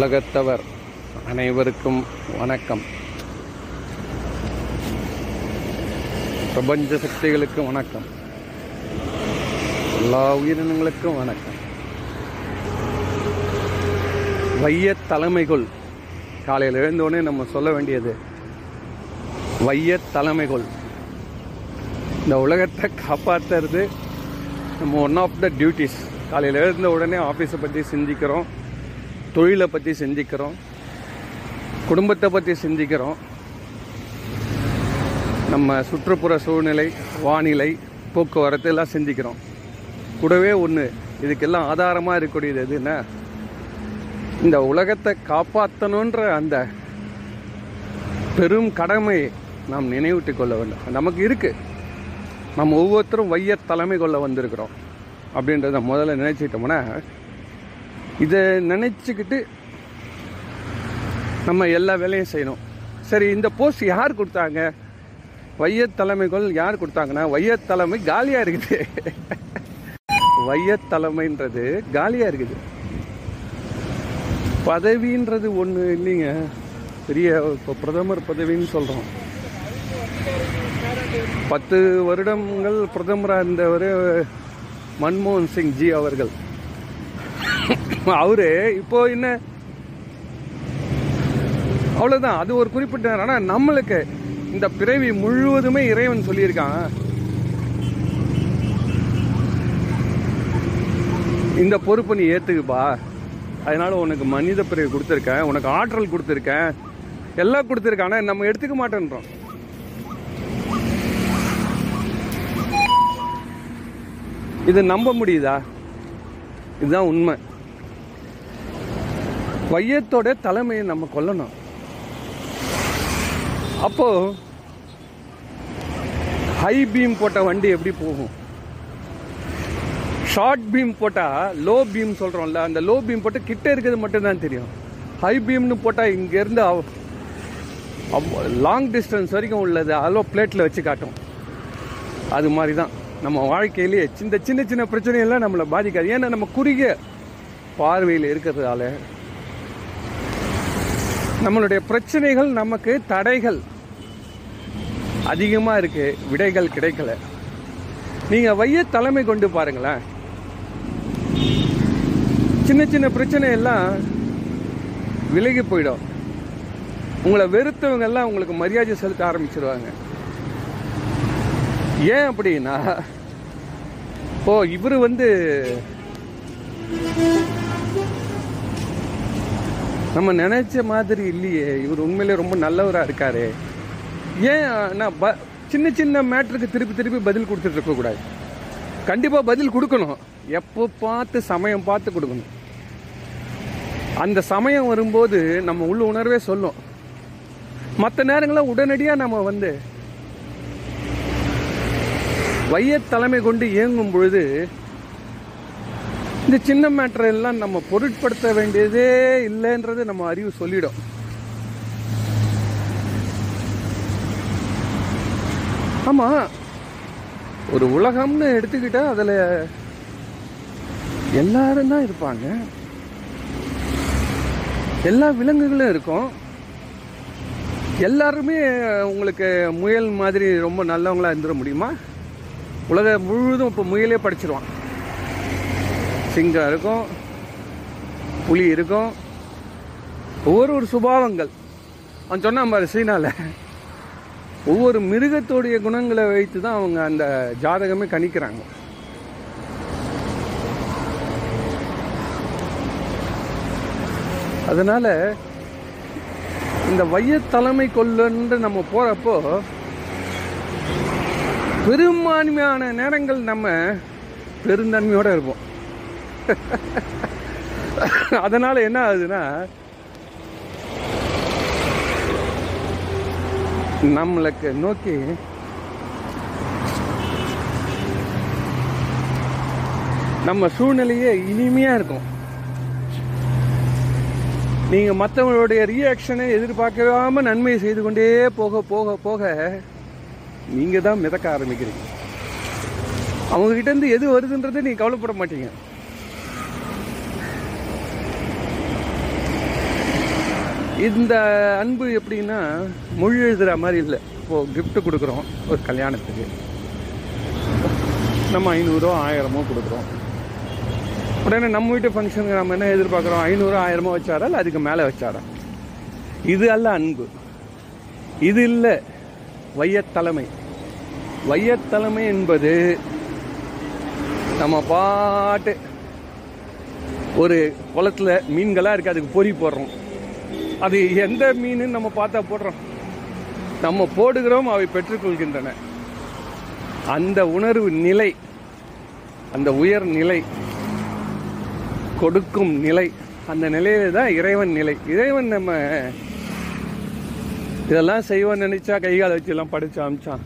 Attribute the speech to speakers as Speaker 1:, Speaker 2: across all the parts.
Speaker 1: உலகத்தவர் அனைவருக்கும் வணக்கம். பிரபஞ்ச சக்திகளுக்கு வணக்கம். எல்லா உயிரினங்களுக்கும் வணக்கம். வைய தலைமைகள். காலையில் எழுந்தோடனே நம்ம சொல்ல வேண்டியது வைய தலைமைகள். இந்த உலகத்தை காப்பாற்றுறது நம்ம ஒன் ஆஃப் த டியூட்டிஸ் காலையில் எழுந்த உடனே ஆஃபீஸை பற்றி சிந்திக்கிறோம். தொழிலை பற்றி சிந்திக்கிறோம் குடும்பத்தை பற்றி சிந்திக்கிறோம். நம்ம சுற்றுப்புற சூழ்நிலை வானிலை போக்குவரத்து எல்லாம் சிந்திக்கிறோம். கூடவே ஒன்று இதுக்கெல்லாம் ஆதாரமாக இருக்கக்கூடியது எதுன்னா இந்த உலகத்தை காப்பாற்றணுன்ற அந்த பெரும் கடமையை நாம் நினைவிட்டு கொள்ள வேண்டும். நமக்கு இருக்குது நம்ம ஒவ்வொருத்தரும் வைய தலைமை கொள்ள வந்திருக்கிறோம். அப்படின்றத முதல்ல நினைச்சிட்டோம்னா இதை நினச்சிக்கிட்டு நம்ம எல்லா வேலையும் செய்யணும். சரி இந்த போஸ்ட் யார் கொடுத்தாங்க? வையத் தலைமைகள் யார் கொடுத்தாங்கன்னா வையத் தலைமை காலியாக இருக்குது. வையத் தலைமைன்றது காலியாக இருக்குது. பதவின்றது ஒன்று இல்லைங்க. பெரிய இப்போ பிரதமர் பதவின்னு சொல்கிறோம் பத்து வருடங்கள் பிரதமராக இருந்தவர் மன்மோகன் சிங் ஜி அவர்கள். அவரு இப்போ என்ன? அவ்வளோதான் அது ஒரு குறிப்பிட்ட ஆனால் நம்மளுக்கு இந்த பிறவி முழுவதுமே இறைவன் சொல்லியிருக்கான். இந்த பொறுப்பை நீ ஏற்றுக்குப்பா அதனால உனக்கு மனித பிறவி கொடுத்துருக்கேன். உனக்கு ஆற்றல் கொடுத்துருக்கேன். எல்லாம் கொடுத்துருக்கான. நம்ம எடுத்துக்க மாட்டேன்றோம். இது நம்ப முடியுதா? இதுதான் உண்மை. வையத்தோட தலைமையை நம்ம கொல்லணும். அப்போ ஹை பீம் போட்ட வண்டி எப்படி போகும்? ஷார்ட் பீம் போட்டா லோ பீம் சொல்றோம்ல அந்த லோ பீம் போட்டு கிட்ட இருக்கிறது மட்டும்தான் தெரியும். ஹை பீம்னு போட்டா இங்க இருந்து லாங் டிஸ்டன்ஸ் வரைக்கும் உள்ளது. அலோ பிளேட்ல வச்சு காட்டும். அது மாதிரி தான் நம்ம வாழ்க்கையிலேயே சின்ன சின்ன சின்ன பிரச்சனையெல்லாம் நம்மளை பாதிக்காது. ஏன்னா நம்ம குறுகிய பார்வையில் இருக்கிறதால நம்மளுடைய பிரச்சனைகள் நமக்கு தடைகள் அதிகமாக இருக்கு. விடைகள் கிடைக்கல. நீங்கள் வைய தலைமை கொண்டு பாருங்களேன். சின்ன சின்ன பிரச்சனை எல்லாம் விலகி போயிடும். உங்களை வெறுத்தவங்க எல்லாம் உங்களுக்கு மரியாதை செலுத்த ஆரம்பிச்சிருவாங்க. ஏன் அப்படின்னா ஓ இவர் வந்து நம்ம நினைச்ச மாதிரி இல்லையே. இவர் உண்மையிலே ரொம்ப நல்லவராக இருக்காரு. ஏன் நான் ப சின்ன சின்ன மேட்ருக்கு திருப்பி திருப்பி பதில் கொடுத்துட்டு இருக்கக்கூடாது கண்டிப்பாக பதில் கொடுக்கணும். எப்போ பார்த்து சமயம் பார்த்து கொடுக்கணும். அந்த சமயம் வரும்போது நம்ம உள்ள உணர்வே சொல்லும். மற்ற நேரங்களில் உடனடியாக நம்ம வந்து வைய தலைமை கொண்டு இயங்கும் பொழுது இந்த சின்ன மேட்டர் எல்லாம் நம்ம பொருட்படுத்த வேண்டியதே இல்லைன்றது நம்ம அறிவு சொல்லிடும். ஆமா ஒரு உலகம்னு எடுத்துக்கிட்டா அதுல எல்லாரும் தான் இருப்பாங்க. எல்லா விலங்குகளும் இருக்கும். எல்லாருமே உங்களுக்கு முயல் மாதிரி ரொம்ப நல்லவங்களா இருந்துட முடியுமா? உலக முழுவதும் இப்போ முயலே படிச்சிருவான் சிங்கம் இருக்கும் புலி இருக்கும். ஒவ்வொரு ஒரு சுபாவங்கள். அவன் சொன்னான் பாரு சீனாவில் ஒவ்வொரு மிருகத்தோடைய குணங்களை வைத்து தான் அவங்க அந்த ஜாதகமே கணிக்கிறாங்க. அதனால் இந்த வைய தலைமை நம்ம போகிறப்போ பெரும்பான்மையான நேரங்கள் நம்ம பெருந்தன்மையோடு இருப்போம். அதனால என்ன ஆகுதுன்னா நம்மளுக்கு நோக்கி நம்ம சூழ்நிலையே இனிமையா இருக்கும். நீங்க மற்றவங்களுடைய ரியாக்ஷனை எதிர்பார்க்காம நன்மை செய்து கொண்டே போக போக போக நீங்க தான் மிதக்க ஆரம்பிக்கிறீங்க. அவங்க கிட்ட இருந்து எது வருதுன்றதை நீங்க கவலைப்பட மாட்டீங்க. இந்த அன்பு எப்படின்னா மொழி எழுதுகிற மாதிரி இல்லை. இப்போது கிஃப்ட்டு கொடுக்குறோம் ஒரு கல்யாணத்துக்கு. நம்ம ஐநூறோ ஆயிரமோ கொடுக்குறோம். உடனே நம்ம வீட்டு ஃபங்க்ஷனுக்கு நம்ம என்ன எதிர்பார்க்குறோம்? ஐநூறு ஆயிரமோ வச்சாரா? இல்லை அதுக்கு மேலே வச்சாரா? இது அல்ல அன்பு. இது இல்லை வையத்தலைமை. வையத்தலைமை என்பது நம்ம பாட்டு. ஒரு குளத்துல மீன்களாக இருக்குது அதுக்கு பொறி போடுறோம். அது எந்த மீன் நம்ம பார்த்தா போடுறோம். நம்ம போடுகிறோம் அவை பெற்றுக்கொள்கின்றன. அந்த உணர்வு நிலை அந்த உயர் நிலை கொடுக்கும் நிலை அந்த நிலையில தான் இறைவன் நிலை. இறைவன் நம்ம இதெல்லாம் செய்வோன்னு நினைச்சா கை கால் வச்சு எல்லாம் படிச்சு அமிச்சான்.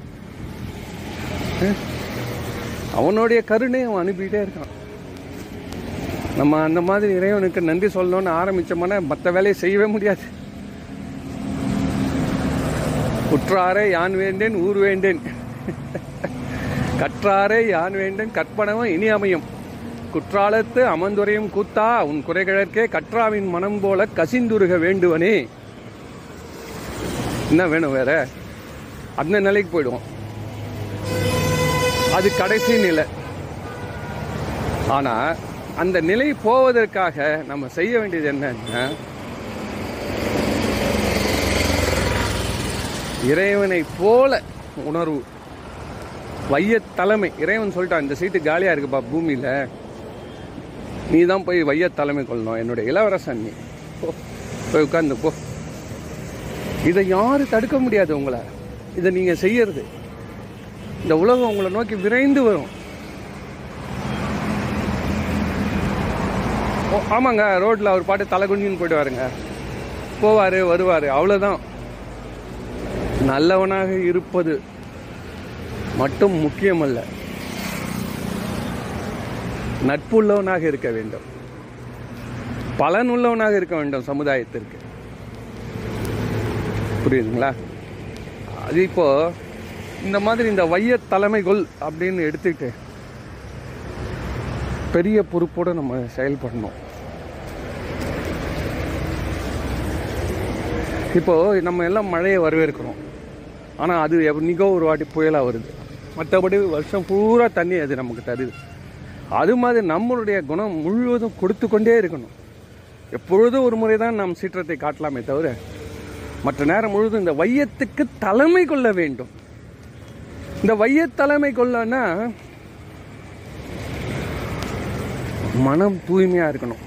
Speaker 1: அவனுடைய கருணை அவன் அனுப்பிட்டே இருக்கான். நம்ம அந்த மாதிரி இறைவனுக்கு நன்றி சொல்லணும்னு ஆரம்பித்தோம்னா மற்ற வேலையை செய்யவே முடியாது. குற்றாரே யான் வேண்டேன் ஊர் வேண்டேன். கற்றாரே யான் வேண்டேன் கற்பனவன் இனி அமையும். குற்றாலத்து அமர்ந்துரையும் கூத்தா உன் குறைகிழக்கே கற்றாவின் மனம் போல கசிந்துருக வேண்டுவனே. என்ன வேணும் வேற? அந்த நிலைக்கு போயிடுவோம். அது கடைசி நிலை. ஆனால் அந்த நிலை போவதற்காக நம்ம செய்ய வேண்டியது என்னன்னா இறைவனை போல உணர்வு. வையத் தலைமை. இறைவன் சொல்லிட்டான் இந்த சீட்டு காலியாக இருக்குப்பா பூமியில். நீ தான் போய் வையத் தலைமை கொள்ளணும். என்னுடைய இளவரசன் நீ. போய் உட்கார்ந்து போ. இதை யாரும் தடுக்க முடியாது உங்களை. இதை நீங்கள் செய்யறது. இந்த உலகம் உங்களை நோக்கி விரைந்து வரும். ஆமாங்க ரோட்டில் அவர் பாட்டு தலை குனின்னு போயிட்டு வாருங்க போவார் வருவார் அவ்வளோதான் நல்லவனாக இருப்பது மட்டும் முக்கியமல்ல. நட்புள்ளவனாக இருக்க வேண்டும். பலனுள்ளவனாக இருக்க வேண்டும் சமுதாயத்திற்கு. புரியுதுங்களா? அது இப்போ இந்த மாதிரி இந்த வைய தலைமைகள் அப்படின்னு எடுத்துக்கிட்டு பெரிய பொறுப்போடு நம்ம செயல்படணும். இப்போது நம்ம எல்லாம் மழையை வரவேற்கிறோம். ஆனால் அது என்னைக்கோ ஒரு வாட்டி புயலாக வருது. மற்றபடி வருஷம் பூரா தண்ணி அது நமக்கு தருது. அது மாதிரி நம்மளுடைய குணம் முழுவதும் கொடுத்து கொண்டே இருக்கணும். எப்பொழுதும் ஒரு முறை தான் நாம் சீற்றத்தை காட்டலாமே தவிர மற்ற நேரம் முழுவதும் இந்த வையத்துக்கு தலைமை கொள்ள வேண்டும். இந்த வைய தலைமை கொள்ளனா மனம் தூய்மையாக இருக்கணும்.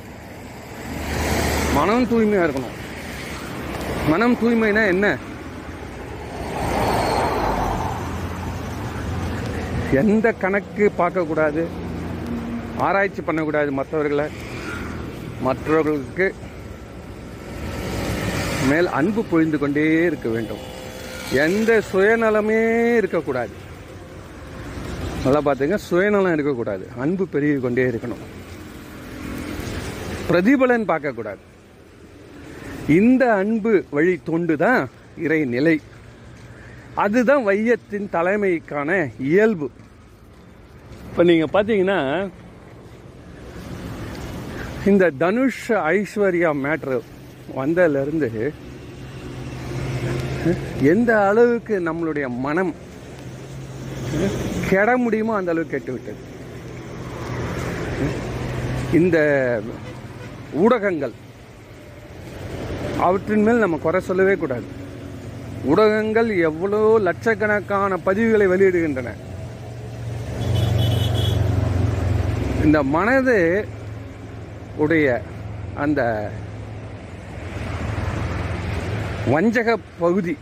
Speaker 1: மனம் தூய்மையாக இருக்கணும். மனம் தூய்மைனா என்ன? எந்த கணக்கு பார்க்கக்கூடாது? ஆராய்ச்சி பண்ணக்கூடாது மற்றவர்களை. மற்றவர்களுக்கு மேல் அன்பு பொழிந்து கொண்டே இருக்க வேண்டும். எந்த சுயநலமே இருக்கக்கூடாது. நல்லா பார்த்துங்க சுயநலம் இருக்கக்கூடாது. அன்பு பெருகி கொண்டே இருக்கணும். பிரதிபலன் பார்க்கக்கூடாது. இந்த அன்பு வழி தொண்டு தான் இறை நிலை அதுதான் வையத்தின் தலைமைக்கான இயல்பு. இப்போ நீங்கள் பார்த்தீங்கன்னா இந்த தனுஷ் ஐஸ்வர்யா மேட்ரு வந்ததுலேருந்து எந்த அளவுக்கு நம்மளுடைய மனம் கெட முடியுமோ அந்த அளவுக்கு கெட்டு விட்டது. இந்த ஊடகங்கள் அவற்றின் மேல் நம்ம குறை சொல்லவே கூடாது. ஊடகங்கள் எவ்வளோ லட்சக்கணக்கான பதிவுகளை வெளியிடுகின்றன. இந்த மனது உடைய அந்த வஞ்சக பகுதி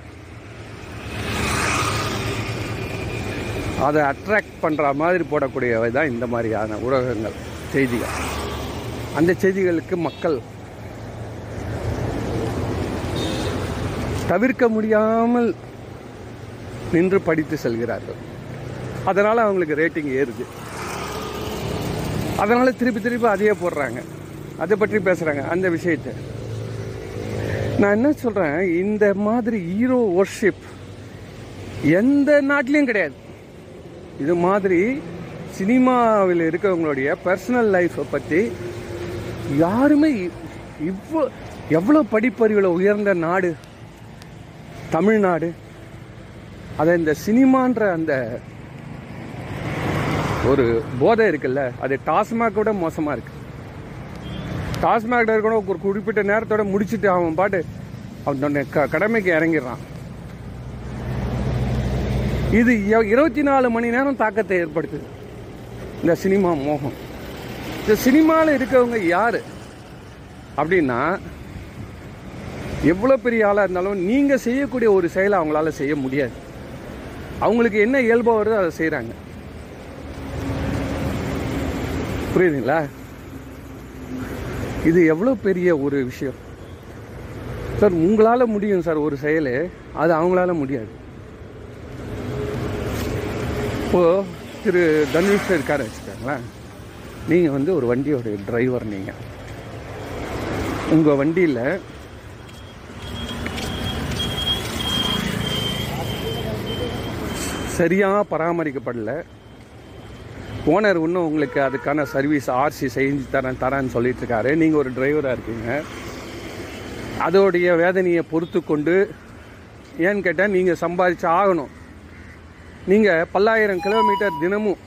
Speaker 1: அதை அட்ராக்ட் பண்ணுற மாதிரி போடக்கூடியவை தான் இந்த மாதிரியான ஊடகங்கள் செய்திகள். அந்த செய்திகளுக்கு மக்கள் தவிர்க்க முடியாமல் நின்று படித்து செல்கிறார்கள். அதனால் அவங்களுக்கு ரேட்டிங் ஏறுது. அதனால் திருப்பி திருப்பி அதையே போடுறாங்க. அதை பற்றி பேசுகிறாங்க அந்த விஷயத்தை. நான் என்ன சொல்கிறேன் இந்த மாதிரி ஹீரோ ஒர்ஷிப் எந்த நாட்டிலையும் கிடையாது. இது மாதிரி சினிமாவில் இருக்கவங்களுடைய பர்சனல் லைஃப்பை பற்றி யாருமே இவ்வளோ எவ்வளோ படிப்பறிவில் உயர்ந்த நாடு தமிழ்நாடு. அதை இந்த சினிமான்ற அந்த ஒரு போதை இருக்குல்ல அது டாஸ்மாக் விட மோசமாக இருக்கு. டாஸ்மாக் கூட ஒரு குறிப்பிட்ட நேரத்தோட முடிச்சுட்டு அவன் பாட்டு அவன் க- கடமைக்கு இறங்கிடுறான். இது இருபத்தி நாலு மணி நேரம் தாக்கத்தை ஏற்படுத்துது. இந்த சினிமா மோகம். இந்த சினிமாவில் இருக்கவங்க யார்? அப்படின்னா எவ்வளோ பெரிய ஆளாக இருந்தாலும் நீங்கள் செய்யக்கூடிய ஒரு செயலை அவங்களால செய்ய முடியாது. அவங்களுக்கு என்ன இயல்பாக வருதோ அதை செய்கிறாங்க புரியுதுங்களா? இது எவ்வளோ பெரிய ஒரு விஷயம். சார் உங்களால் முடியும் சார் ஒரு செயல். அது அவங்களால முடியாது. இப்போது திரு தனுஷ் இருக்கார வச்சுக்கோங்களேன். நீங்கள் வந்து ஒரு வண்டியோட டிரைவர் நீங்கள் உங்கள் வண்டியில் சரியாக பராமரிக்கப்படல. ஓனர் இன்னும் உங்களுக்கு அதுக்கான சர்வீஸ் ஆர்சி செஞ்சு தரேன் தரேன்னு சொல்லிட்டுருக்காரு. நீங்கள் ஒரு டிரைவராக இருக்கீங்க. அதோடைய வேதனையை பொறுத்து கொண்டு ஏன்னு கேட்டால் நீங்கள் சம்பாதிச்சு ஆகணும். நீங்கள் பல்லாயிரம் கிலோமீட்டர் தினமும்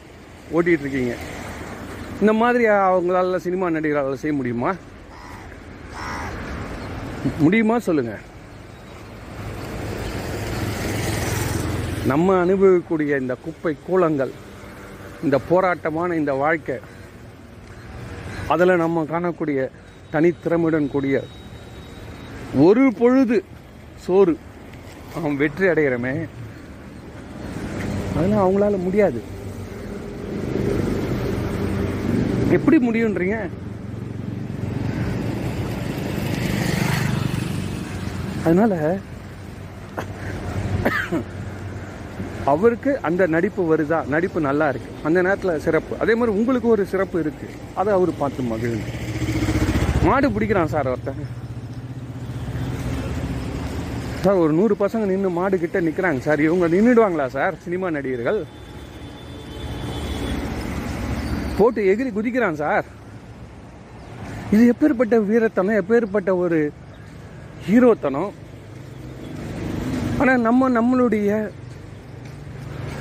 Speaker 1: ஓட்டிகிட்டு இருக்கீங்க இந்த மாதிரி அவங்களால சினிமா நடிகர்களால் செய்ய முடியுமா? முடியுமா சொல்லுங்கள் நம்ம அனுபவிக்கக்கூடிய இந்த குப்பை கூலங்கள் இந்த போராட்டமான இந்த வாழ்க்கை அதில் நம்ம காணக்கூடிய தனித்திறமையுடன் கூடிய ஒரு பொழுது சோறு அவன் வெற்றி அடைகிறமே அதெல்லாம் அவங்களால முடியாது. எப்படி முடியுன்றீங்க? அதனால அவருக்கு அந்த நடிப்பு வருதா? நடிப்பு நல்லா இருக்கு. அந்த நேரத்தில் சிறப்பு. அதே மாதிரி உங்களுக்கு ஒரு சிறப்பு இருக்கு. அதை அவர் பார்த்து மகிழ்ந்து மாடு பிடிக்கிறான் சார் ஒருத்தன் சார் ஒரு நூறு பசங்க நின்று மாடு கிட்ட நிற்கிறாங்க சார். இவங்க நின்றுடுவாங்களா சார்? சினிமா நடிகர்கள். போட்டு எகிரி குதிக்கிறான் சார். இது எப்பேற்பட்ட வீரத்தனம்? எப்பேற்பட்ட ஒரு ஹீரோத்தனம்? ஆனால் நம்ம நம்மளுடைய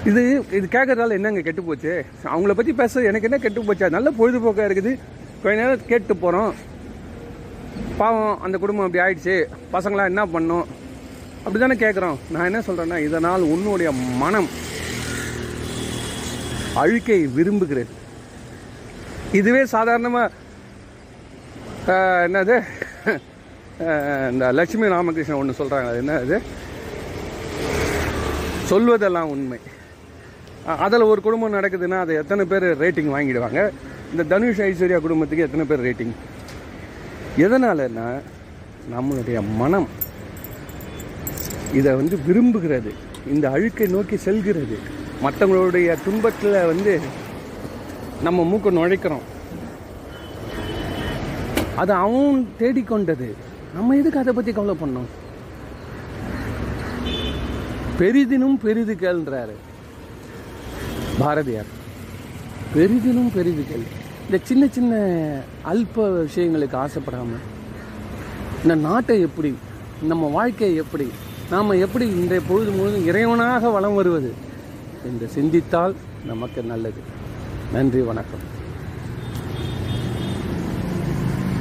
Speaker 1: இது இது கேட்கறதால என்னங்க கெட்டு போச்சு? அவங்கள பற்றி பேச எனக்கு என்ன கெட்டு போச்சா? நல்ல பொழுதுபோக்காக இருக்குது. கொஞ்ச நேரம் கேட்டு போகிறோம் பாவம் அந்த குடும்பம் அப்படி ஆயிடுச்சு. பசங்களாம் என்ன பண்ணும்? அப்படி தானே கேட்குறோம் நான் என்ன சொல்கிறேன்னா இதனால் உன்னுடைய மனம் அழுக்கை விரும்புகிறது. இதுவே சாதாரணமாக என்னது? இந்த லட்சுமி ராமகிருஷ்ணன் ஒன்று சொல்கிறாங்க அது என்ன அது சொல்வதெல்லாம் உண்மை. அதில் ஒரு குடும்பம் நடக்குதுன்னா அது எத்தனை பேர் ரேட்டிங் வாங்கிடுவாங்க? இந்த தனுஷ் ஐஸ்வர்யா குடும்பத்துக்கு எத்தனை பேர் ரேட்டிங் எதனாலன்னா நம்மளுடைய மனம் இதை வந்து விரும்புகிறது. இந்த அழுக்கை நோக்கி செல்கிறது. மற்றவங்களுடைய துன்பத்தில் வந்து நம்ம மூக்கை நுழைக்கிறோம். அது அவன் தேடிக்கொண்டது. நம்ம எதுக்கு அதை பற்றி கவலை பண்ணோம் பெரிதினும் பெரிது கேள்ன்றாரு பாரதியார். பெரிதிலும் பெரிது இந்த சின்ன சின்ன அல்ப விஷயங்களுக்கு ஆசைப்படாமல் இந்த நாட்டை எப்படி நம்ம வாழ்க்கையை எப்படி நாம் எப்படி இன்றைய பொழுது முழுவதும் இறைவனாக வளம் வருவது என்று சிந்தித்தால் நமக்கு நல்லது. நன்றி வணக்கம்.